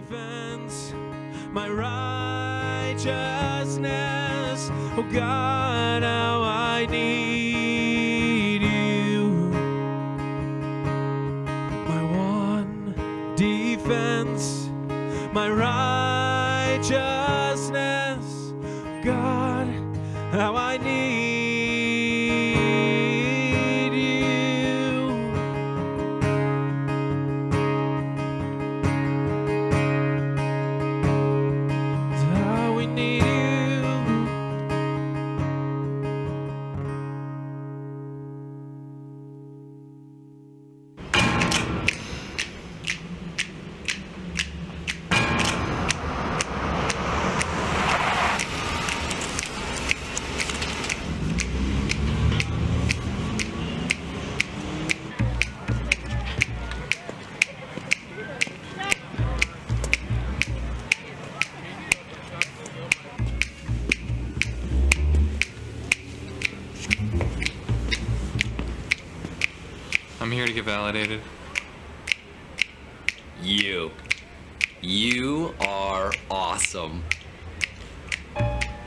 defense, my righteousness. Oh God, how I need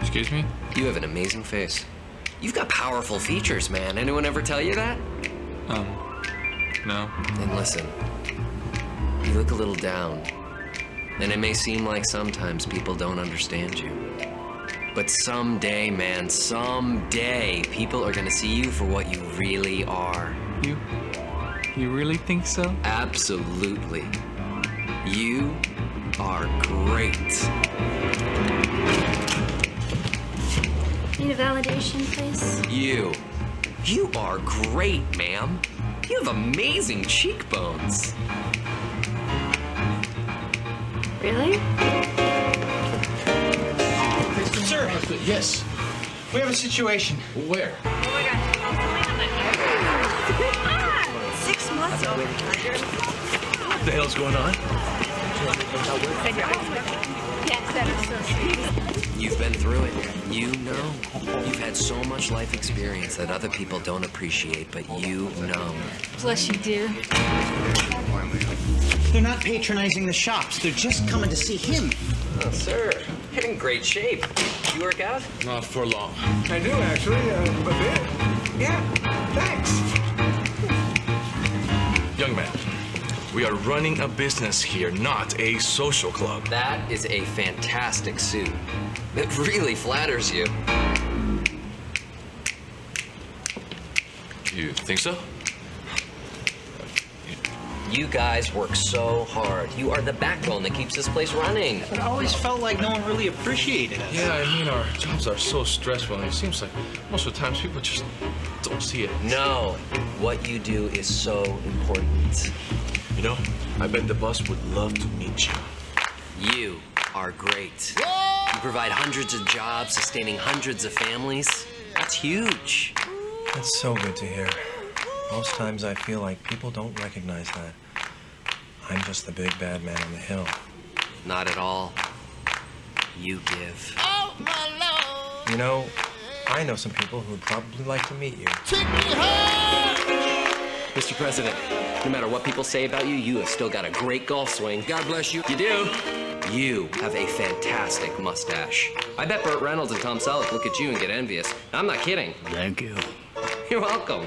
Excuse me? You have an amazing face. You've got powerful features, man. Anyone ever tell you that? Um, no. Then listen. You look a little down. And it may seem like sometimes people don't understand you. But someday, man, someday, people are gonna see you for what you really are. You. You really think so? Absolutely. You are great. Need a validation, please? You. You are great, ma'am. You have amazing cheekbones. Really? Sir. Yes. We have a situation. Where? Oh my God. Six months over. What the hell's going on? You've been through it. You know. You've had so much life experience that other people don't appreciate, but you know. Bless you dear. They're not patronizing the shops. They're just coming to see him. Oh, sir. You're in great shape. You work out? Not for long. I do actually, uh, a bit. Yeah, thanks. Young man, we are running a business here, not a social club. That is a fantastic suit. It really flatters you. You think so? You guys work so hard. You are the backbone that keeps this place running. It always felt like no one really appreciated us. Yeah, I mean, our jobs are so stressful, and it seems like most of the times people just don't see it. No, what you do is so important. You know, I bet the boss would love to meet you. You are great. You provide hundreds of jobs, sustaining hundreds of families. That's huge. That's so good to hear. Most times I feel like people don't recognize that. I'm just the big bad man on the hill. Not at all. You give. Oh, my love! you know, I know some people who'd probably like to meet you. Take me home! Mr. President, no matter what people say about you, you have still got a great golf swing. God bless you. You do. You have a fantastic mustache. I bet Burt Reynolds and Tom Selleck look at you and get envious. I'm not kidding. Thank you. You're welcome.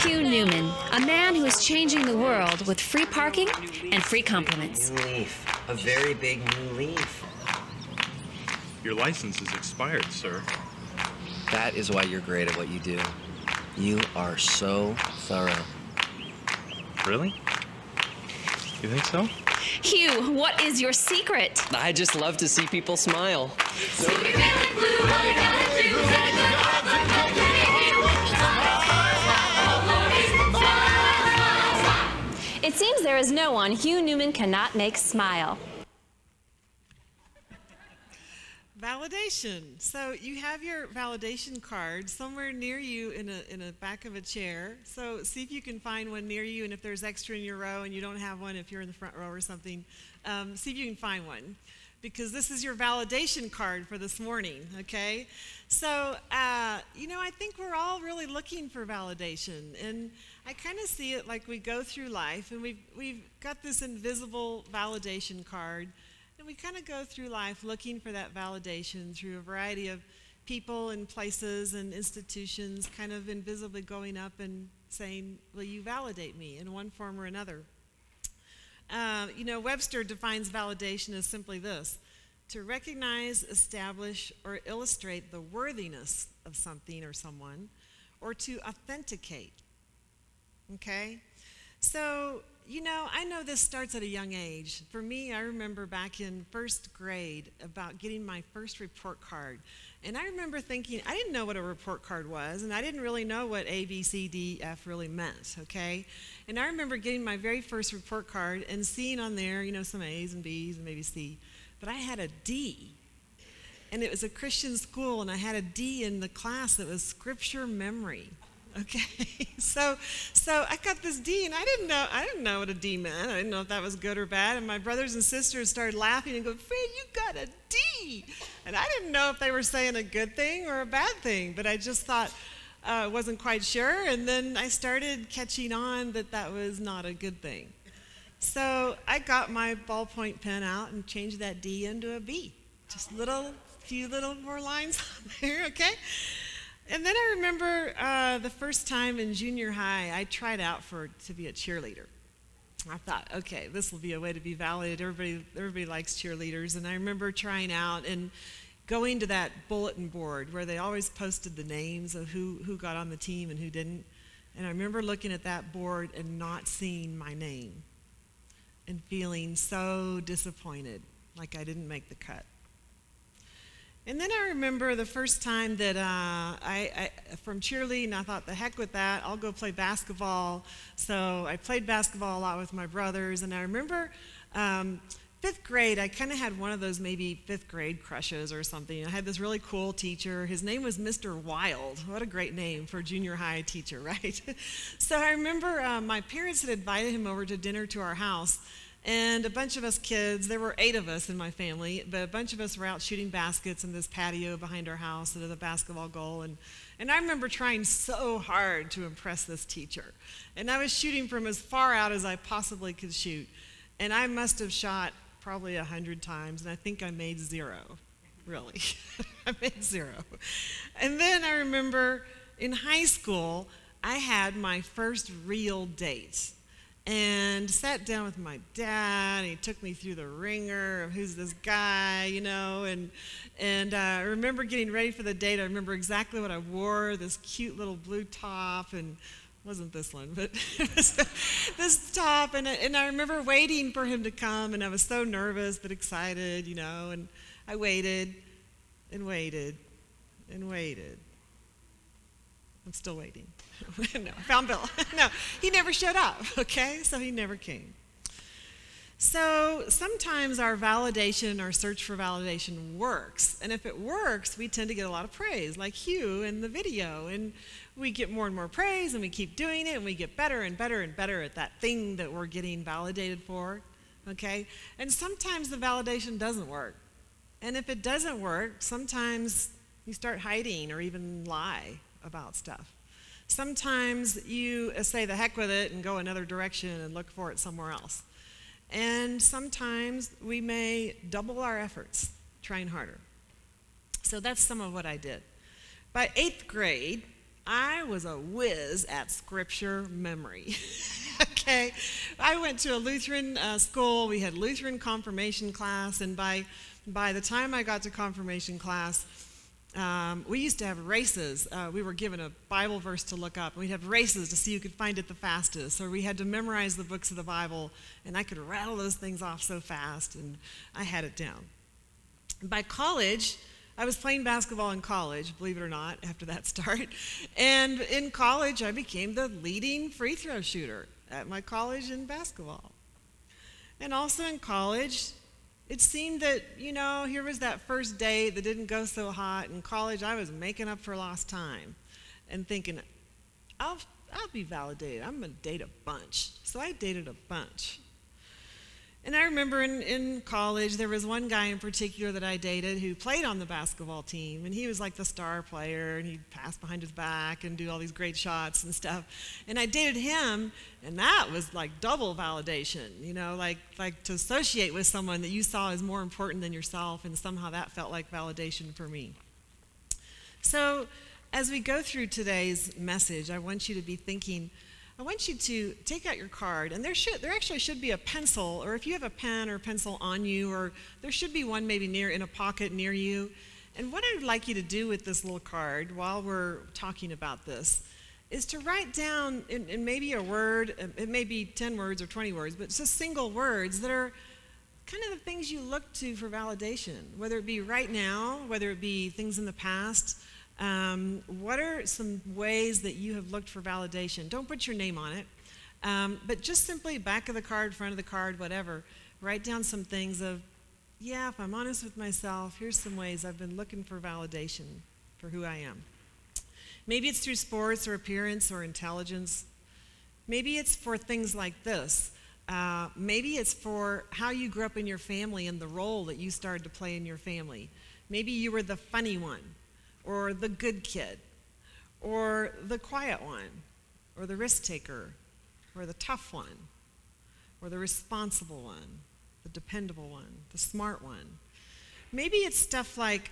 Hugh Newman, a man who is changing the world with free parking and free compliments. New leaf. A very big new leaf. Your license is expired, sir. That is why you're great at what you do. You are so thorough. Really? You think so? Hugh, what is your secret? I just love to see people smile. It seems there is no one Hugh Newman cannot make smile. Validation. So you have your validation card somewhere near you in a in a back of a chair. So see if you can find one near you, and if there's extra in your row and you don't have one, if you're in the front row or something, um, see if you can find one. because this is your validation card for this morning, okay? So, uh, you know, I think we're all really looking for validation. And I kind of see it like we go through life and we've, we've got this invisible validation card. And we kind of go through life looking for that validation through a variety of people and places and institutions, kind of invisibly going up and saying, Will you validate me in one form or another? Uh, you know, Webster defines validation as simply this to recognize, establish, or illustrate the worthiness of something or someone, or to authenticate. Okay? So, you know, I know this starts at a young age. For me, I remember back in first grade about getting my first report card. And I remember thinking, I didn't know what a report card was, and I didn't really know what A, B, C, D, F really meant, okay? And I remember getting my very first report card and seeing on there, you know, some A's and B's and maybe C, but I had a D. And it was a Christian school, and I had a D in the class that was scripture memory. Okay, so so I got this D, and I didn't know I didn't know what a D meant. I didn't know if that was good or bad. And my brothers and sisters started laughing and go, "Fred, you got a D," and I didn't know if they were saying a good thing or a bad thing. But I just thought I uh, wasn't quite sure, and then I started catching on that that was not a good thing. So I got my ballpoint pen out and changed that D into a B. Just little few little more lines on there, okay? And then I remember uh, the first time in junior high, I tried out for to be a cheerleader. I thought, okay, this will be a way to be validated. Everybody, everybody likes cheerleaders. And I remember trying out and going to that bulletin board where they always posted the names of who, who got on the team and who didn't. And I remember looking at that board and not seeing my name and feeling so disappointed, like I didn't make the cut. And then I remember the first time that uh, I, I, from cheerleading, I thought, the heck with that, I'll go play basketball. So I played basketball a lot with my brothers. And I remember um, fifth grade, I kind of had one of those maybe fifth grade crushes or something. I had this really cool teacher. His name was Mr. Wild. What a great name for a junior high teacher, right? so I remember uh, my parents had invited him over to dinner to our house. And a bunch of us kids, there were eight of us in my family, but a bunch of us were out shooting baskets in this patio behind our house at the basketball goal. And, and I remember trying so hard to impress this teacher. And I was shooting from as far out as I possibly could shoot. And I must have shot probably a hundred times, and I think I made zero, really. I made zero. And then I remember in high school, I had my first real date and sat down with my dad. And he took me through the wringer of who's this guy, you know, and and uh, I remember getting ready for the date. I remember exactly what I wore: this cute little blue top and wasn't this one, but this top. And, and I remember waiting for him to come, and I was so nervous but excited, you know. And I waited and waited and waited. I'm still waiting. no, found Bill. no, he never showed up, okay? So he never came. So sometimes our validation, our search for validation works. And if it works, we tend to get a lot of praise, like Hugh in the video. And we get more and more praise, and we keep doing it, and we get better and better and better at that thing that we're getting validated for, okay? And sometimes the validation doesn't work. And if it doesn't work, sometimes you start hiding or even lie about stuff. Sometimes you say the heck with it and go another direction and look for it somewhere else. And sometimes we may double our efforts trying harder. So that's some of what I did. By eighth grade, I was a whiz at scripture memory. okay, I went to a Lutheran uh, school. We had Lutheran confirmation class, and by by the time I got to confirmation class, um, we used to have races. Uh, we were given a Bible verse to look up. We'd have races to see who could find it the fastest. So we had to memorize the books of the Bible, and I could rattle those things off so fast, and I had it down. By college, I was playing basketball in college, believe it or not, after that start. And in college, I became the leading free throw shooter at my college in basketball. And also in college, it seemed that, you know, here was that first date that didn't go so hot. In college, I was making up for lost time and thinking, I'll, I'll be validated. I'm going to date a bunch. So I dated a bunch. And I remember in, in college, there was one guy in particular that I dated who played on the basketball team. And he was like the star player, and he'd pass behind his back and do all these great shots and stuff. And I dated him, and that was like double validation, you know, like, like to associate with someone that you saw as more important than yourself, and somehow that felt like validation for me. So, as we go through today's message, I want you to be thinking I want you to take out your card, and there should there actually should be a pencil, or if you have a pen or pencil on you, or there should be one maybe near in a pocket near you. And what I'd like you to do with this little card while we're talking about this is to write down in, in maybe a word, uh, it may be 10 words or 20 words, but just single words that are kind of the things you look to for validation, whether it be right now, whether it be things in the past, um, what are some ways that you have looked for validation? Don't put your name on it, um, but just simply back of the card, front of the card, whatever. Write down some things of, yeah, if I'm honest with myself, here's some ways I've been looking for validation for who I am. Maybe it's through sports or appearance or intelligence. Maybe it's for things like this. Uh, maybe it's for how you grew up in your family and the role that you started to play in your family. Maybe you were the funny one or the good kid, or the quiet one, or the risk taker, or the tough one, or the responsible one, the dependable one, the smart one. Maybe it's stuff like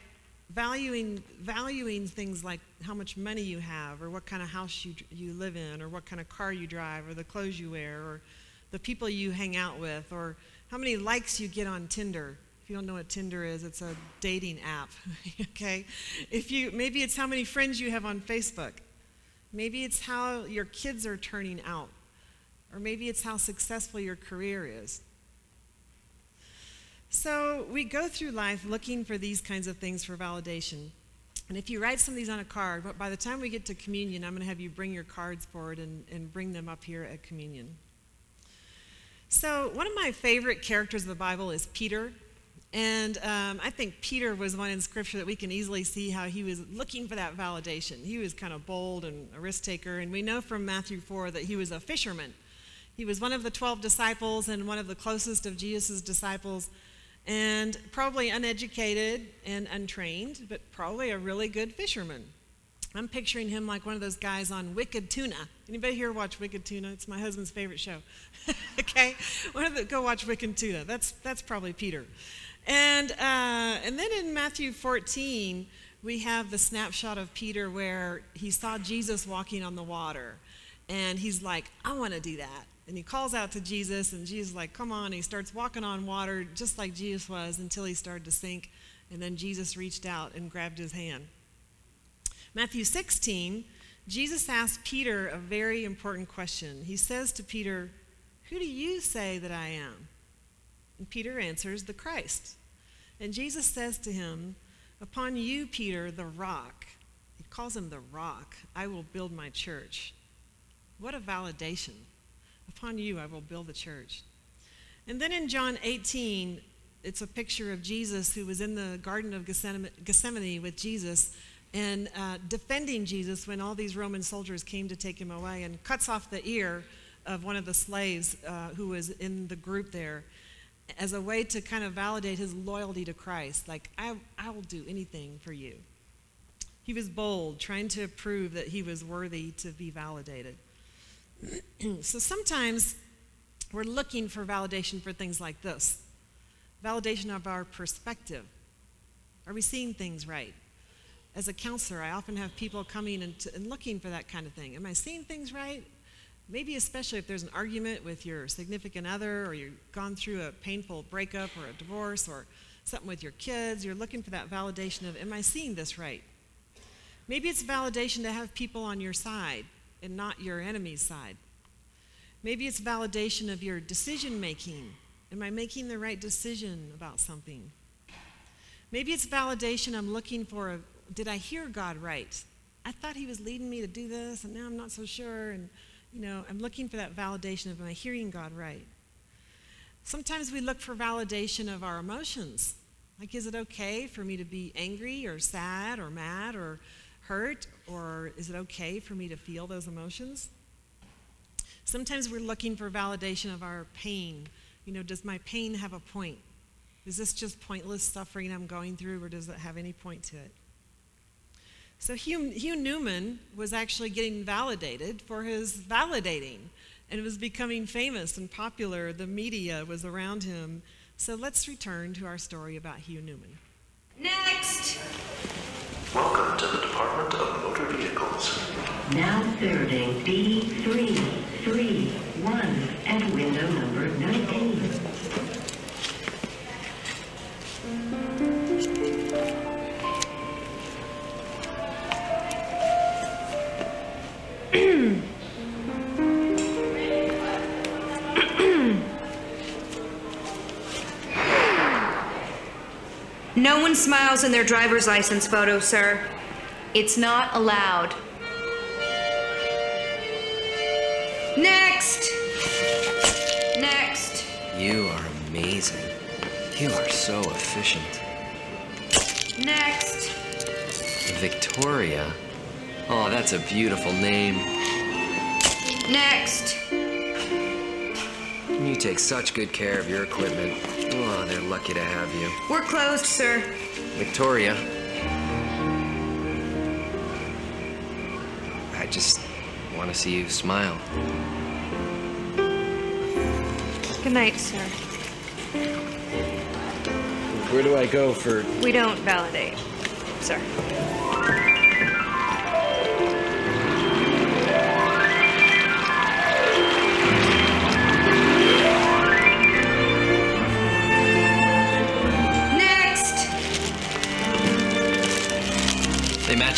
valuing valuing things like how much money you have or what kind of house you you live in or what kind of car you drive or the clothes you wear or the people you hang out with or how many likes you get on Tinder if you don't know what Tinder is, it's a dating app. okay? If you maybe it's how many friends you have on Facebook. Maybe it's how your kids are turning out. Or maybe it's how successful your career is. So we go through life looking for these kinds of things for validation. And if you write some of these on a card, but by the time we get to communion, I'm going to have you bring your cards forward and, and bring them up here at communion. So, one of my favorite characters of the Bible is Peter. And um, I think Peter was one in Scripture that we can easily see how he was looking for that validation. He was kind of bold and a risk taker. And we know from Matthew 4 that he was a fisherman. He was one of the 12 disciples and one of the closest of Jesus' disciples, and probably uneducated and untrained, but probably a really good fisherman. I'm picturing him like one of those guys on Wicked Tuna. Anybody here watch Wicked Tuna? It's my husband's favorite show. okay, one of the, go watch Wicked Tuna. That's that's probably Peter. And, uh, and then in Matthew 14, we have the snapshot of Peter where he saw Jesus walking on the water. And he's like, I want to do that. And he calls out to Jesus, and Jesus like, Come on. And he starts walking on water just like Jesus was until he started to sink. And then Jesus reached out and grabbed his hand. Matthew 16, Jesus asked Peter a very important question. He says to Peter, Who do you say that I am? Peter answers, The Christ. And Jesus says to him, Upon you, Peter, the rock, he calls him the rock, I will build my church. What a validation. Upon you, I will build the church. And then in John 18, it's a picture of Jesus who was in the Garden of Gethsemane with Jesus and uh, defending Jesus when all these Roman soldiers came to take him away and cuts off the ear of one of the slaves uh, who was in the group there as a way to kind of validate his loyalty to Christ. Like, I, I will do anything for you. He was bold, trying to prove that he was worthy to be validated. so sometimes we're looking for validation for things like this validation of our perspective. Are we seeing things right? As a counselor, I often have people coming and, to, and looking for that kind of thing. Am I seeing things right? Maybe especially if there's an argument with your significant other or you've gone through a painful breakup or a divorce or something with your kids, you're looking for that validation of, am I seeing this right? Maybe it's validation to have people on your side and not your enemy's side. Maybe it's validation of your decision making. Am I making the right decision about something? Maybe it's validation I'm looking for. Did I hear God right? I thought He was leading me to do this, and now I'm not so sure. And you know, I'm looking for that validation of am I hearing God right? Sometimes we look for validation of our emotions. Like, is it okay for me to be angry or sad or mad or hurt? Or is it okay for me to feel those emotions? Sometimes we're looking for validation of our pain You know, does my pain have a point? Is this just pointless suffering I'm going through, or does it have any point to it? So Hugh, Hugh Newman was actually getting validated for his validating and was becoming famous and popular. The media was around him. So let's return to our story about Hugh Newman. Next! Welcome to the Department of Motor Vehicles. Now ferreting D331 at window number 19. No one smiles in their driver's license photo, sir. It's not allowed. Next! Next! You are amazing. You are so efficient. Next! Victoria. Oh, that's a beautiful name. Next! You take such good care of your equipment. Oh, they're lucky to have you. We're closed, sir. Victoria. I just want to see you smile. Good night, sir. Where do I go for. We don't validate, sir.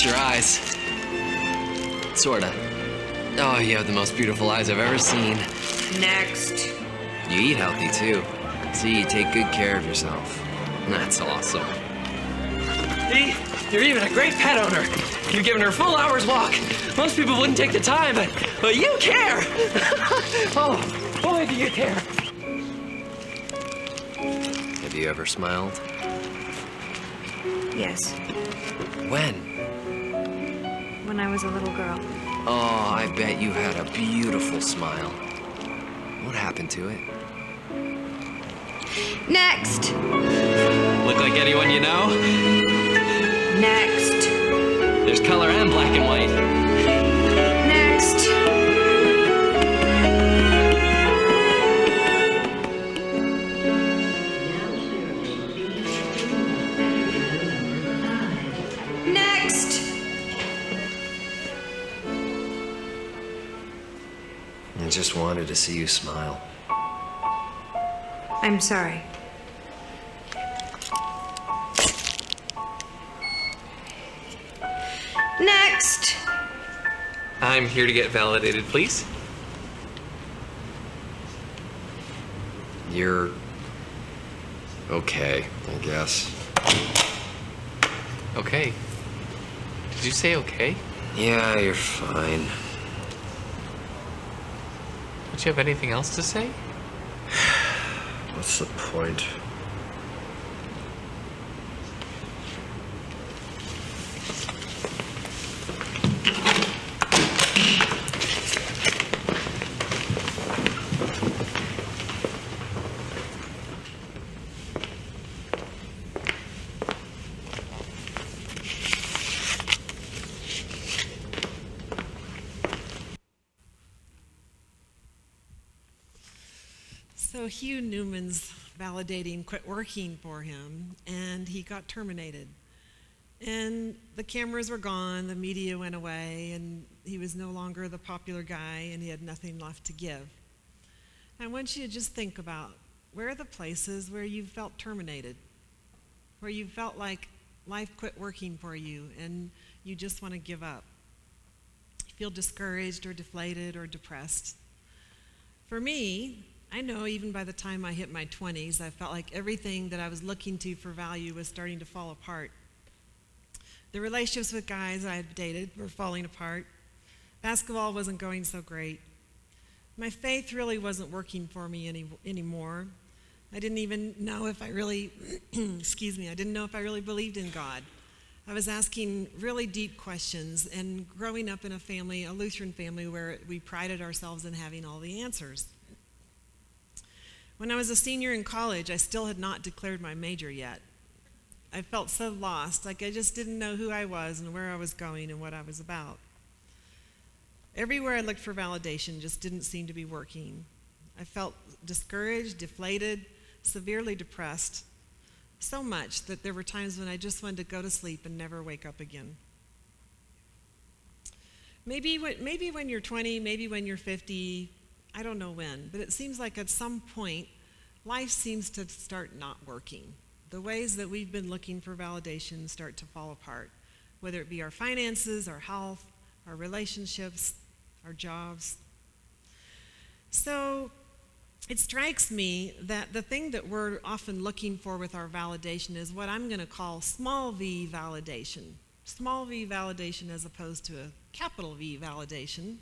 They your eyes. Sorta. Oh, you have the most beautiful eyes I've ever seen. Next. You eat healthy too. See, you take good care of yourself. That's awesome. Dee, you're even a great pet owner. You've given her a full hour's walk. Most people wouldn't take the time, but, but you care. oh, boy, do you care. Have you ever smiled? Yes, When? when I was a little girl. Oh, I bet you had a beautiful smile. What happened to it? Next! Look like anyone you know? Next! There's color and black and white. Next! Just wanted to see you smile. I'm sorry. Next! I'm here to get validated, please. You're. okay, I guess. Okay. Did you say okay? Yeah, you're fine. You have anything else to say? What's the point? So Hugh Newman's validating quit working for him, and he got terminated. And the cameras were gone, the media went away, and he was no longer the popular guy, and he had nothing left to give. I want you to just think about where are the places where you felt terminated, where you felt like life quit working for you, and you just want to give up. You feel discouraged or deflated or depressed. For me, I know even by the time I hit my 20s, I felt like everything that I was looking to for value was starting to fall apart. The relationships with guys I had dated were falling apart. Basketball wasn't going so great. My faith really wasn't working for me any, anymore. I didn't even know if I really, excuse me, I didn't know if I really believed in God. I was asking really deep questions and growing up in a family, a Lutheran family, where we prided ourselves in having all the answers. When I was a senior in college, I still had not declared my major yet. I felt so lost, like I just didn't know who I was and where I was going and what I was about. Everywhere I looked for validation just didn't seem to be working. I felt discouraged, deflated, severely depressed, so much that there were times when I just wanted to go to sleep and never wake up again. Maybe when, maybe when you're 20, maybe when you're 50, I don't know when, but it seems like at some point, life seems to start not working. The ways that we've been looking for validation start to fall apart, whether it be our finances, our health, our relationships, our jobs. So it strikes me that the thing that we're often looking for with our validation is what I'm going to call small v validation. Small v validation as opposed to a capital V validation,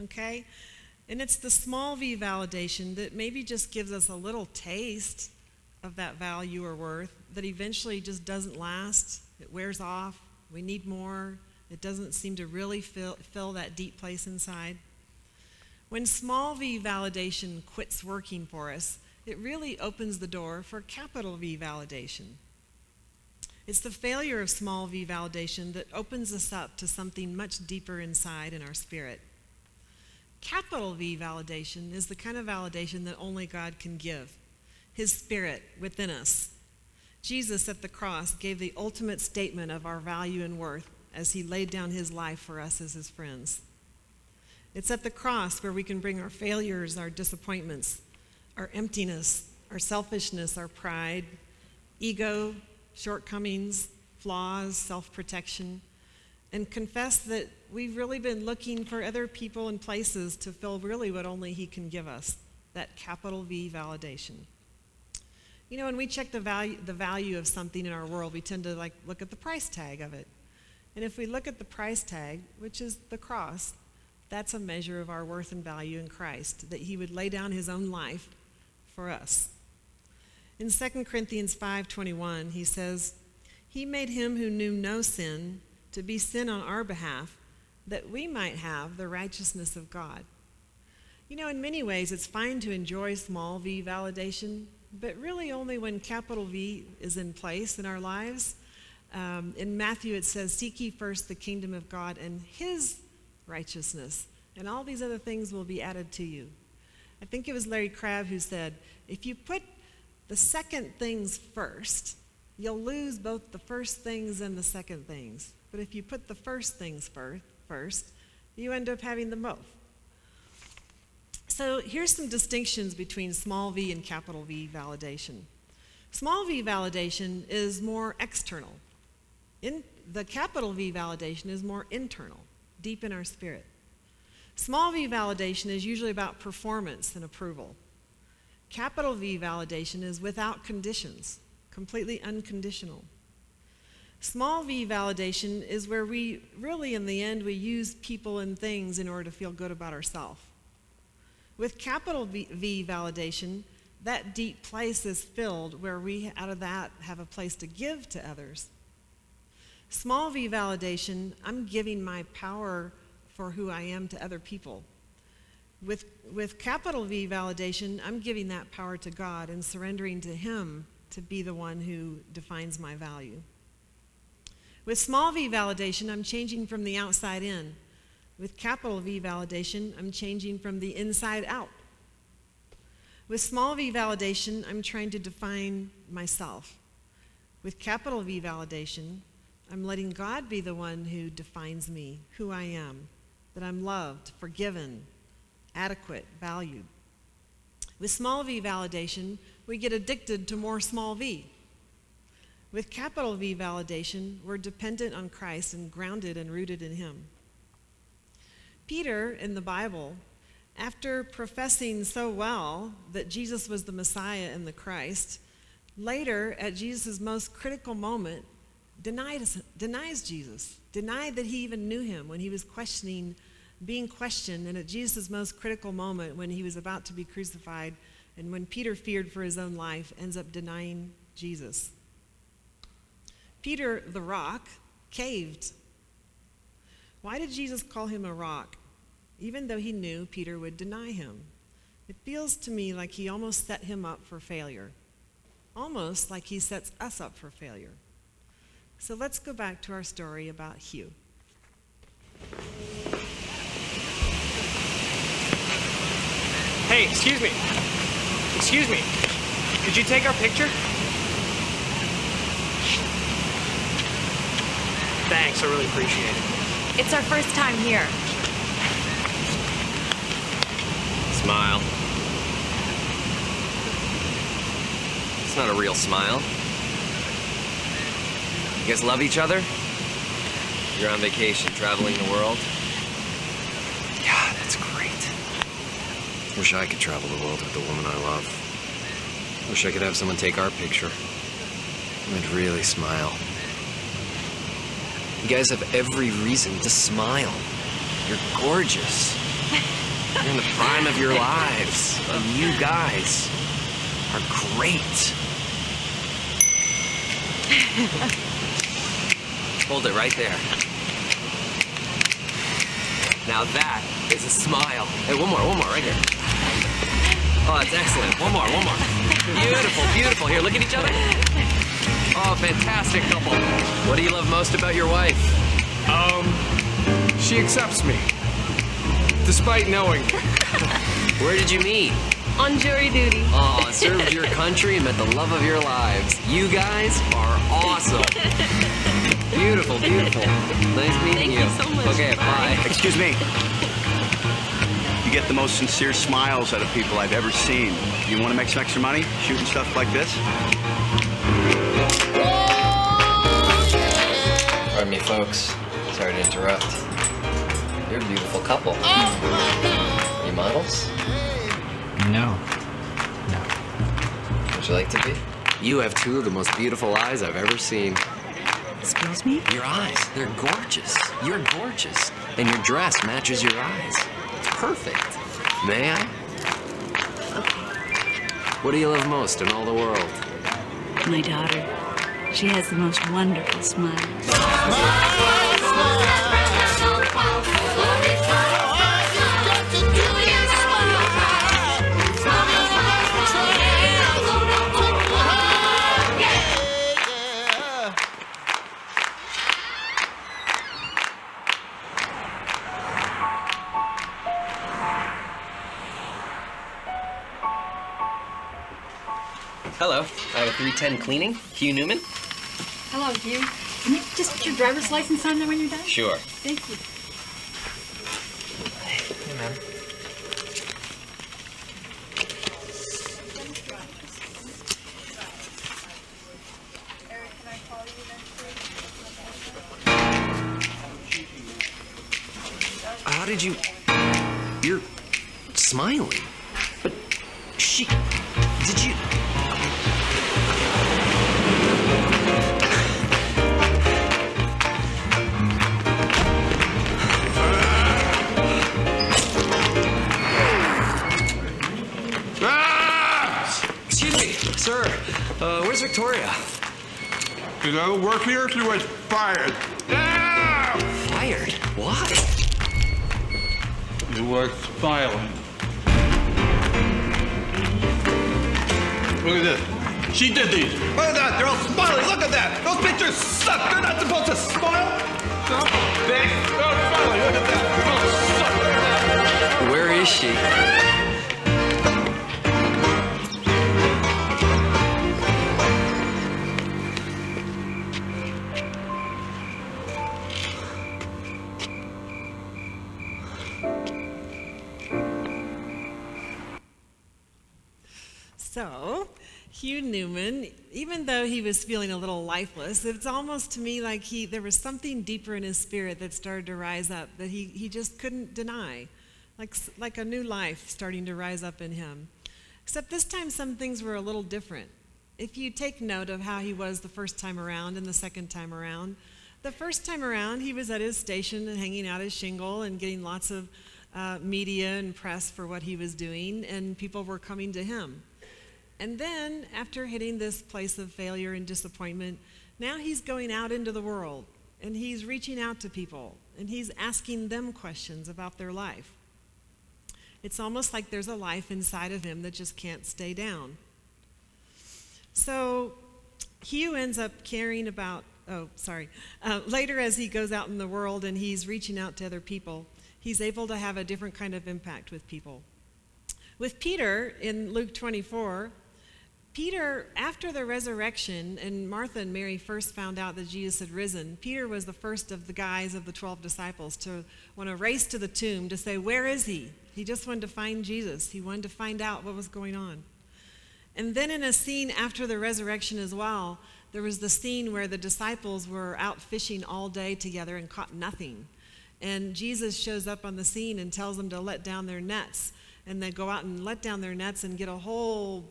okay? And it's the small v validation that maybe just gives us a little taste of that value or worth that eventually just doesn't last. It wears off. We need more. It doesn't seem to really fill, fill that deep place inside. When small v validation quits working for us, it really opens the door for capital V validation. It's the failure of small v validation that opens us up to something much deeper inside in our spirit. Capital V validation is the kind of validation that only God can give His Spirit within us. Jesus at the cross gave the ultimate statement of our value and worth as He laid down His life for us as His friends. It's at the cross where we can bring our failures, our disappointments, our emptiness, our selfishness, our pride, ego, shortcomings, flaws, self protection, and confess that we've really been looking for other people and places to fill really what only He can give us that capital V validation. You know, when we check the value, the value of something in our world, we tend to like look at the price tag of it. And if we look at the price tag, which is the cross, that's a measure of our worth and value in Christ, that He would lay down His own life for us. In 2 Corinthians 5:21, he says, "He made him who knew no sin to be sin on our behalf, that we might have the righteousness of God." You know, in many ways, it's fine to enjoy small v validation, but really only when capital V is in place in our lives. Um, in Matthew, it says, Seek ye first the kingdom of God and his righteousness, and all these other things will be added to you. I think it was Larry Crabb who said, If you put the second things first, you'll lose both the first things and the second things. But if you put the first things first, you end up having them both. So here's some distinctions between small v and capital V validation. Small v validation is more external. In, the capital V validation is more internal, deep in our spirit. Small v validation is usually about performance and approval. Capital V validation is without conditions, completely unconditional. Small v validation is where we really, in the end, we use people and things in order to feel good about ourselves. With capital v, validation, that deep place is filled where we, out of that, have a place to give to others. Small v validation, I'm giving my power for who I am to other people. With, with capital V validation, I'm giving that power to God and surrendering to Him to be the one who defines my value. With small v validation, I'm changing from the outside in. With capital V validation, I'm changing from the inside out. With small v validation, I'm trying to define myself. With capital V validation, I'm letting God be the one who defines me, who I am, that I'm loved, forgiven, adequate, valued. With small v validation, we get addicted to more small v. With capital V validation, we're dependent on Christ and grounded and rooted in Him. Peter in the Bible, after professing so well that Jesus was the Messiah and the Christ, later at Jesus' most critical moment, denied, denies Jesus, denied that he even knew him when he was questioning being questioned, and at Jesus' most critical moment when he was about to be crucified, and when Peter feared for his own life, ends up denying Jesus. Peter, the rock, caved. Why did Jesus call him a rock? Even though he knew Peter would deny him. It feels to me like he almost set him up for failure, almost like he sets us up for failure. So let's go back to our story about Hugh. Hey, excuse me. Excuse me. Could you take our picture? Thanks, I really appreciate it. It's our first time here. Smile. It's not a real smile. You guys love each other? You're on vacation, traveling the world? Yeah, that's great. Wish I could travel the world with the woman I love. Wish I could have someone take our picture. I'd really smile. You guys have every reason to smile. You're gorgeous. You're in the prime of your lives. And you guys are great. Hold it right there. Now that is a smile. Hey, one more, one more, right here. Oh, that's excellent. One more, one more. Beautiful, beautiful. Here, look at each other. Oh, fantastic couple. What do you love most about your wife? Um, she accepts me. Despite knowing. Where did you meet? On jury duty. Oh, served your country and met the love of your lives. You guys are awesome. Beautiful, beautiful. Nice meeting Thank you so much. Okay, bye. Excuse me. You get the most sincere smiles out of people I've ever seen. You want to make some extra money shooting stuff like this? Folks. Sorry to interrupt. You're a beautiful couple. Oh, Are you models? No. No. Would you like to be? You have two of the most beautiful eyes I've ever seen. Excuse me? Your eyes, they're gorgeous. You're gorgeous. And your dress matches your eyes. It's perfect. May I? What do you love most in all the world? My daughter. She has the most wonderful smile. Hello. I have a 310 cleaning. Hugh Newman? Hello, Hugh. Can you just put your driver's license on there when you're done? Sure. Thank you. Hey, man. How did you. You're smiling. But she. Did you. Where's Victoria? She doesn't work here. She was fired. Fired? Why? You were smiling. Look at this. She did these. Look at that. They're all smiling. Look at that. Those pictures suck. They're not supposed to smile. Stop. They, they're smiling. Look at that. They all suck. Where is she? He was feeling a little lifeless, it's almost to me like he there was something deeper in his spirit that started to rise up that he, he just couldn't deny. Like, like a new life starting to rise up in him. Except this time some things were a little different. If you take note of how he was the first time around and the second time around, the first time around he was at his station and hanging out his shingle and getting lots of uh, media and press for what he was doing, and people were coming to him. And then, after hitting this place of failure and disappointment, now he's going out into the world and he's reaching out to people and he's asking them questions about their life. It's almost like there's a life inside of him that just can't stay down. So Hugh ends up caring about, oh, sorry. Uh, later, as he goes out in the world and he's reaching out to other people, he's able to have a different kind of impact with people. With Peter in Luke 24, Peter, after the resurrection, and Martha and Mary first found out that Jesus had risen, Peter was the first of the guys of the 12 disciples to want to race to the tomb to say, Where is he? He just wanted to find Jesus. He wanted to find out what was going on. And then, in a scene after the resurrection as well, there was the scene where the disciples were out fishing all day together and caught nothing. And Jesus shows up on the scene and tells them to let down their nets. And they go out and let down their nets and get a whole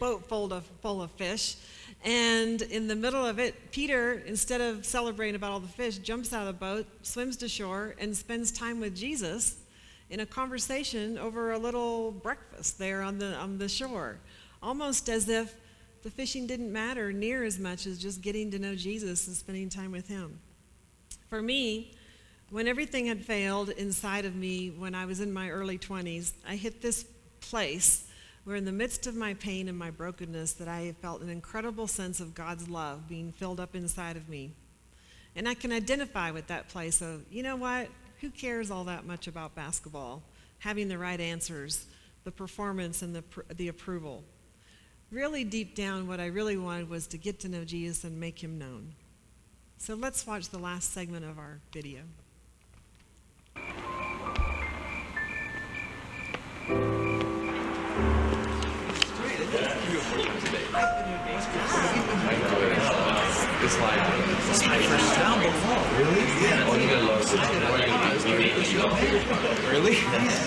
boat full of, full of fish. And in the middle of it, Peter, instead of celebrating about all the fish, jumps out of the boat, swims to shore, and spends time with Jesus in a conversation over a little breakfast there on the, on the shore. Almost as if the fishing didn't matter near as much as just getting to know Jesus and spending time with Him. For me, when everything had failed inside of me when I was in my early 20s, I hit this place where, in the midst of my pain and my brokenness, that I felt an incredible sense of God's love being filled up inside of me. And I can identify with that place of, you know what? Who cares all that much about basketball? Having the right answers, the performance, and the, the approval. Really, deep down, what I really wanted was to get to know Jesus and make him known. So let's watch the last segment of our video. It's like it's my first down before. Really? Yeah. Oh, you gotta love it. Really?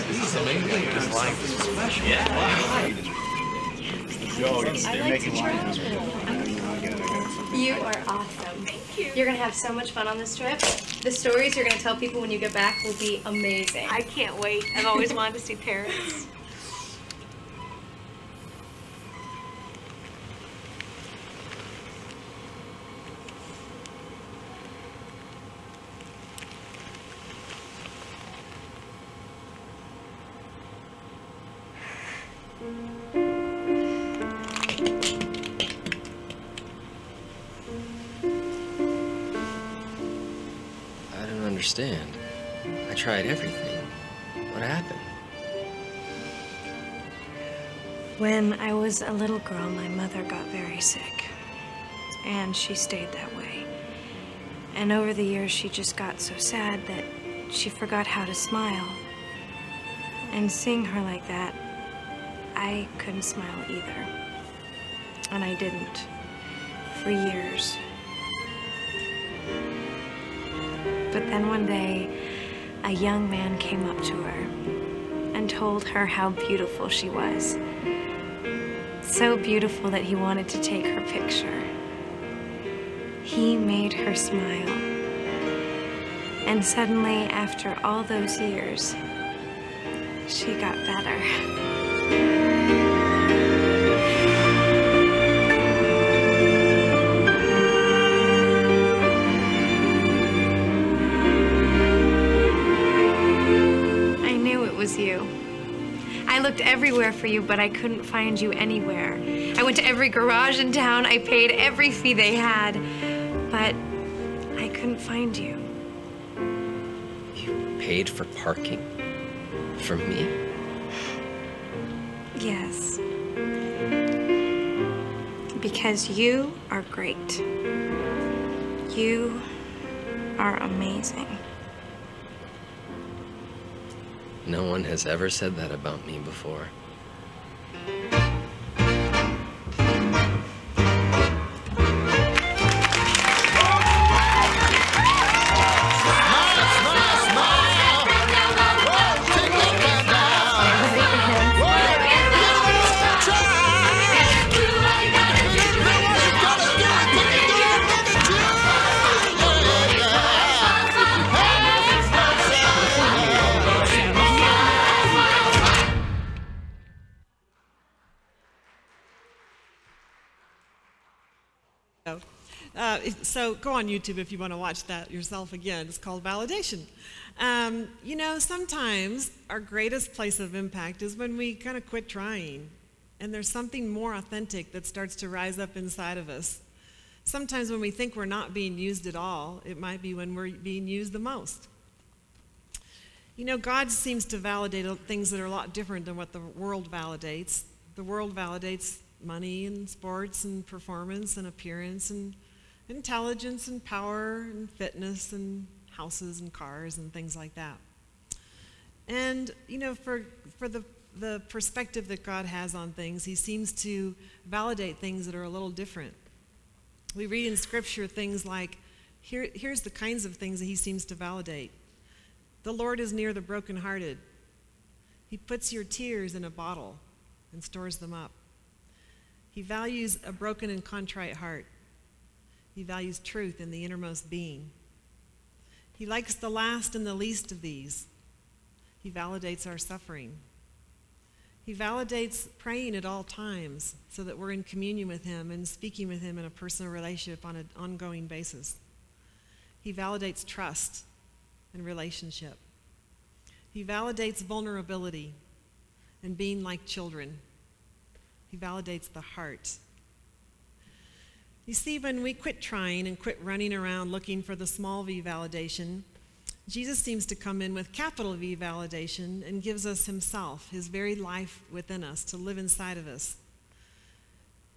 This is amazing. It's like special. Yeah. Wow. Yo, you're making You are awesome. Thank you. You're gonna have so much fun on this trip. The stories you're gonna tell people when you get back will be amazing. I can't wait. I've always wanted to see Paris. Tried everything. What happened? When I was a little girl, my mother got very sick. And she stayed that way. And over the years, she just got so sad that she forgot how to smile. And seeing her like that, I couldn't smile either. And I didn't. For years. But then one day, a young man came up to her and told her how beautiful she was. So beautiful that he wanted to take her picture. He made her smile. And suddenly, after all those years, she got better. for you, but I couldn't find you anywhere. I went to every garage in town, I paid every fee they had, but I couldn't find you. You paid for parking? For me? Yes. Because you are great. You are amazing. No one has ever said that about me before. If- so go on YouTube if you want to watch that yourself again. It's called validation. Um, you know, sometimes our greatest place of impact is when we kind of quit trying and there's something more authentic that starts to rise up inside of us. Sometimes when we think we're not being used at all, it might be when we're being used the most. You know, God seems to validate things that are a lot different than what the world validates. The world validates money and sports and performance and appearance and intelligence and power and fitness and houses and cars and things like that. And, you know, for, for the, the perspective that God has on things, He seems to validate things that are a little different. We read in Scripture things like, here, here's the kinds of things that He seems to validate. The Lord is near the brokenhearted. He puts your tears in a bottle and stores them up. He values a broken and contrite heart. He values truth in the innermost being. He likes the last and the least of these. He validates our suffering. He validates praying at all times so that we're in communion with Him and speaking with Him in a personal relationship on an ongoing basis. He validates trust and relationship. He validates vulnerability and being like children. He validates the heart. You see, when we quit trying and quit running around looking for the small v validation, Jesus seems to come in with capital V validation and gives us himself, his very life within us, to live inside of us.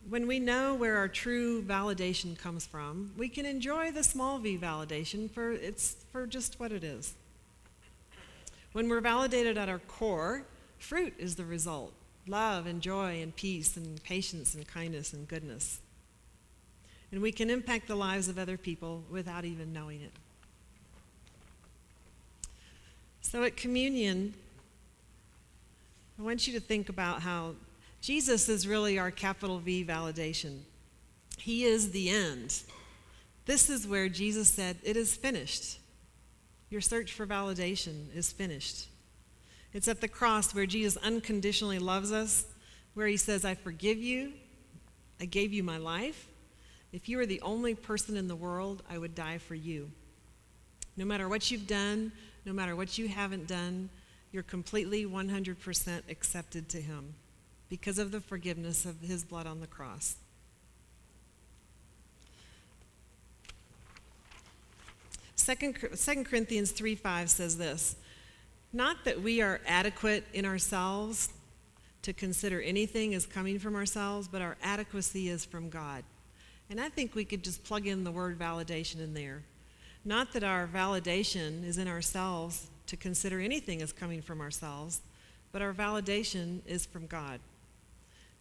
When we know where our true validation comes from, we can enjoy the small v validation for it's for just what it is. When we're validated at our core, fruit is the result. Love and joy and peace and patience and kindness and goodness. And we can impact the lives of other people without even knowing it. So at communion, I want you to think about how Jesus is really our capital V validation. He is the end. This is where Jesus said, It is finished. Your search for validation is finished. It's at the cross where Jesus unconditionally loves us, where he says, I forgive you. I gave you my life. If you were the only person in the world, I would die for you. No matter what you've done, no matter what you haven't done, you're completely 100% accepted to him because of the forgiveness of his blood on the cross. Second, 2 Corinthians 3 5 says this Not that we are adequate in ourselves to consider anything as coming from ourselves, but our adequacy is from God. And I think we could just plug in the word validation in there. Not that our validation is in ourselves to consider anything as coming from ourselves, but our validation is from God.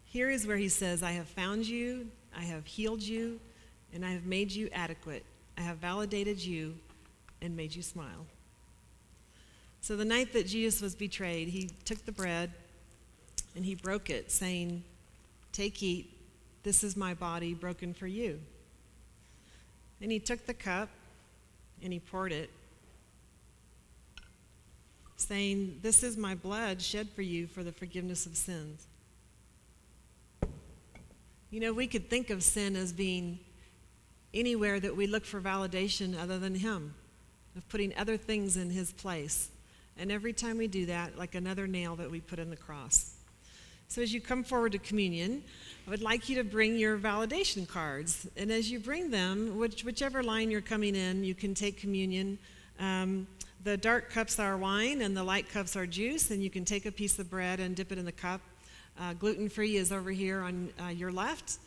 Here is where he says, I have found you, I have healed you, and I have made you adequate. I have validated you and made you smile. So the night that Jesus was betrayed, he took the bread and he broke it, saying, Take, eat. This is my body broken for you. And he took the cup and he poured it, saying, This is my blood shed for you for the forgiveness of sins. You know, we could think of sin as being anywhere that we look for validation other than Him, of putting other things in His place. And every time we do that, like another nail that we put in the cross. So as you come forward to communion, I would like you to bring your validation cards. And as you bring them, which, whichever line you're coming in, you can take communion. Um, the dark cups are wine and the light cups are juice, and you can take a piece of bread and dip it in the cup. Uh, gluten free is over here on uh, your left.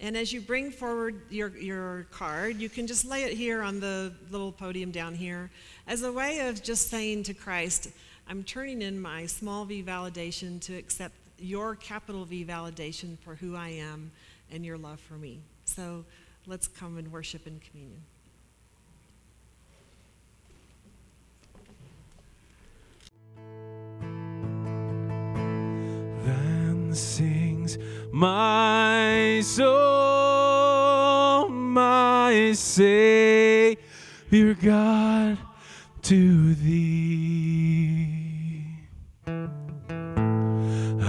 And as you bring forward your, your card, you can just lay it here on the little podium down here as a way of just saying to Christ, I'm turning in my small v validation to accept your capital V validation for who I am and your love for me. So let's come and worship in communion. Then sings my soul, my Savior God, to thee.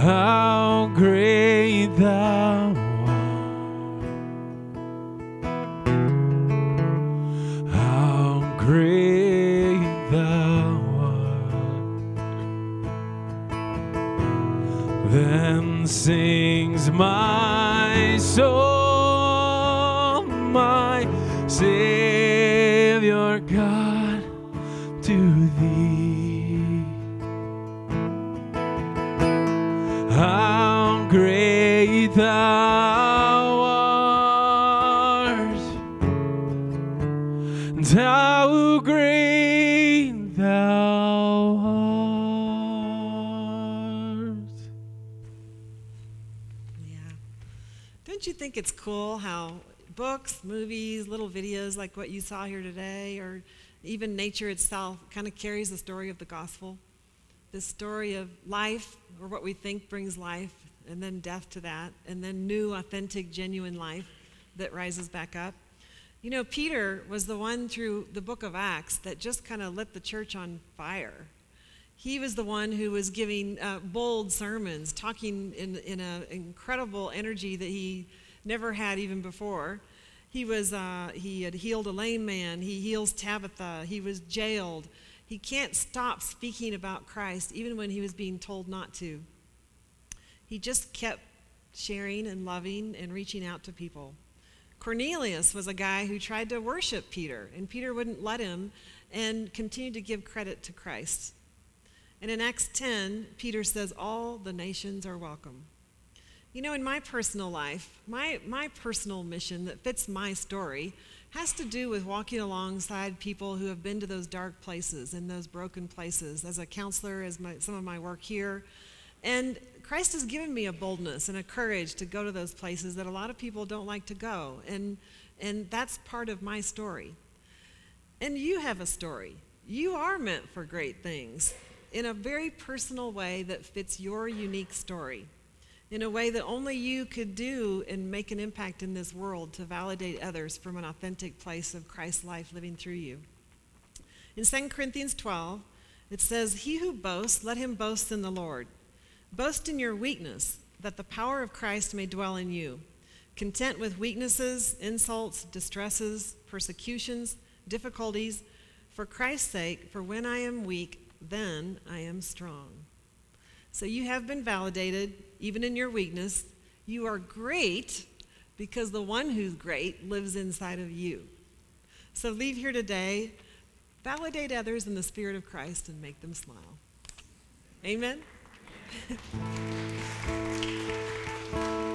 How great thou art. How great thou art. Then sings my soul, my Savior thou art, how great thou art. Yeah. Don't you think it's cool how books, movies, little videos like what you saw here today, or even nature itself kind of carries the story of the gospel? The story of life, or what we think brings life, and then death to that, and then new, authentic, genuine life that rises back up. You know, Peter was the one through the book of Acts that just kind of lit the church on fire. He was the one who was giving uh, bold sermons, talking in, in an incredible energy that he never had even before. He, was, uh, he had healed a lame man, he heals Tabitha, he was jailed. He can't stop speaking about Christ even when he was being told not to. He just kept sharing and loving and reaching out to people. Cornelius was a guy who tried to worship Peter, and Peter wouldn't let him and continued to give credit to Christ. And in Acts 10, Peter says, All the nations are welcome. You know, in my personal life, my, my personal mission that fits my story has to do with walking alongside people who have been to those dark places and those broken places as a counselor, as my, some of my work here. And Christ has given me a boldness and a courage to go to those places that a lot of people don't like to go. And, and that's part of my story. And you have a story. You are meant for great things in a very personal way that fits your unique story, in a way that only you could do and make an impact in this world to validate others from an authentic place of Christ's life living through you. In 2 Corinthians 12, it says, He who boasts, let him boast in the Lord. Boast in your weakness, that the power of Christ may dwell in you. Content with weaknesses, insults, distresses, persecutions, difficulties, for Christ's sake, for when I am weak, then I am strong. So you have been validated, even in your weakness. You are great because the one who's great lives inside of you. So leave here today, validate others in the Spirit of Christ, and make them smile. Amen. Thank you.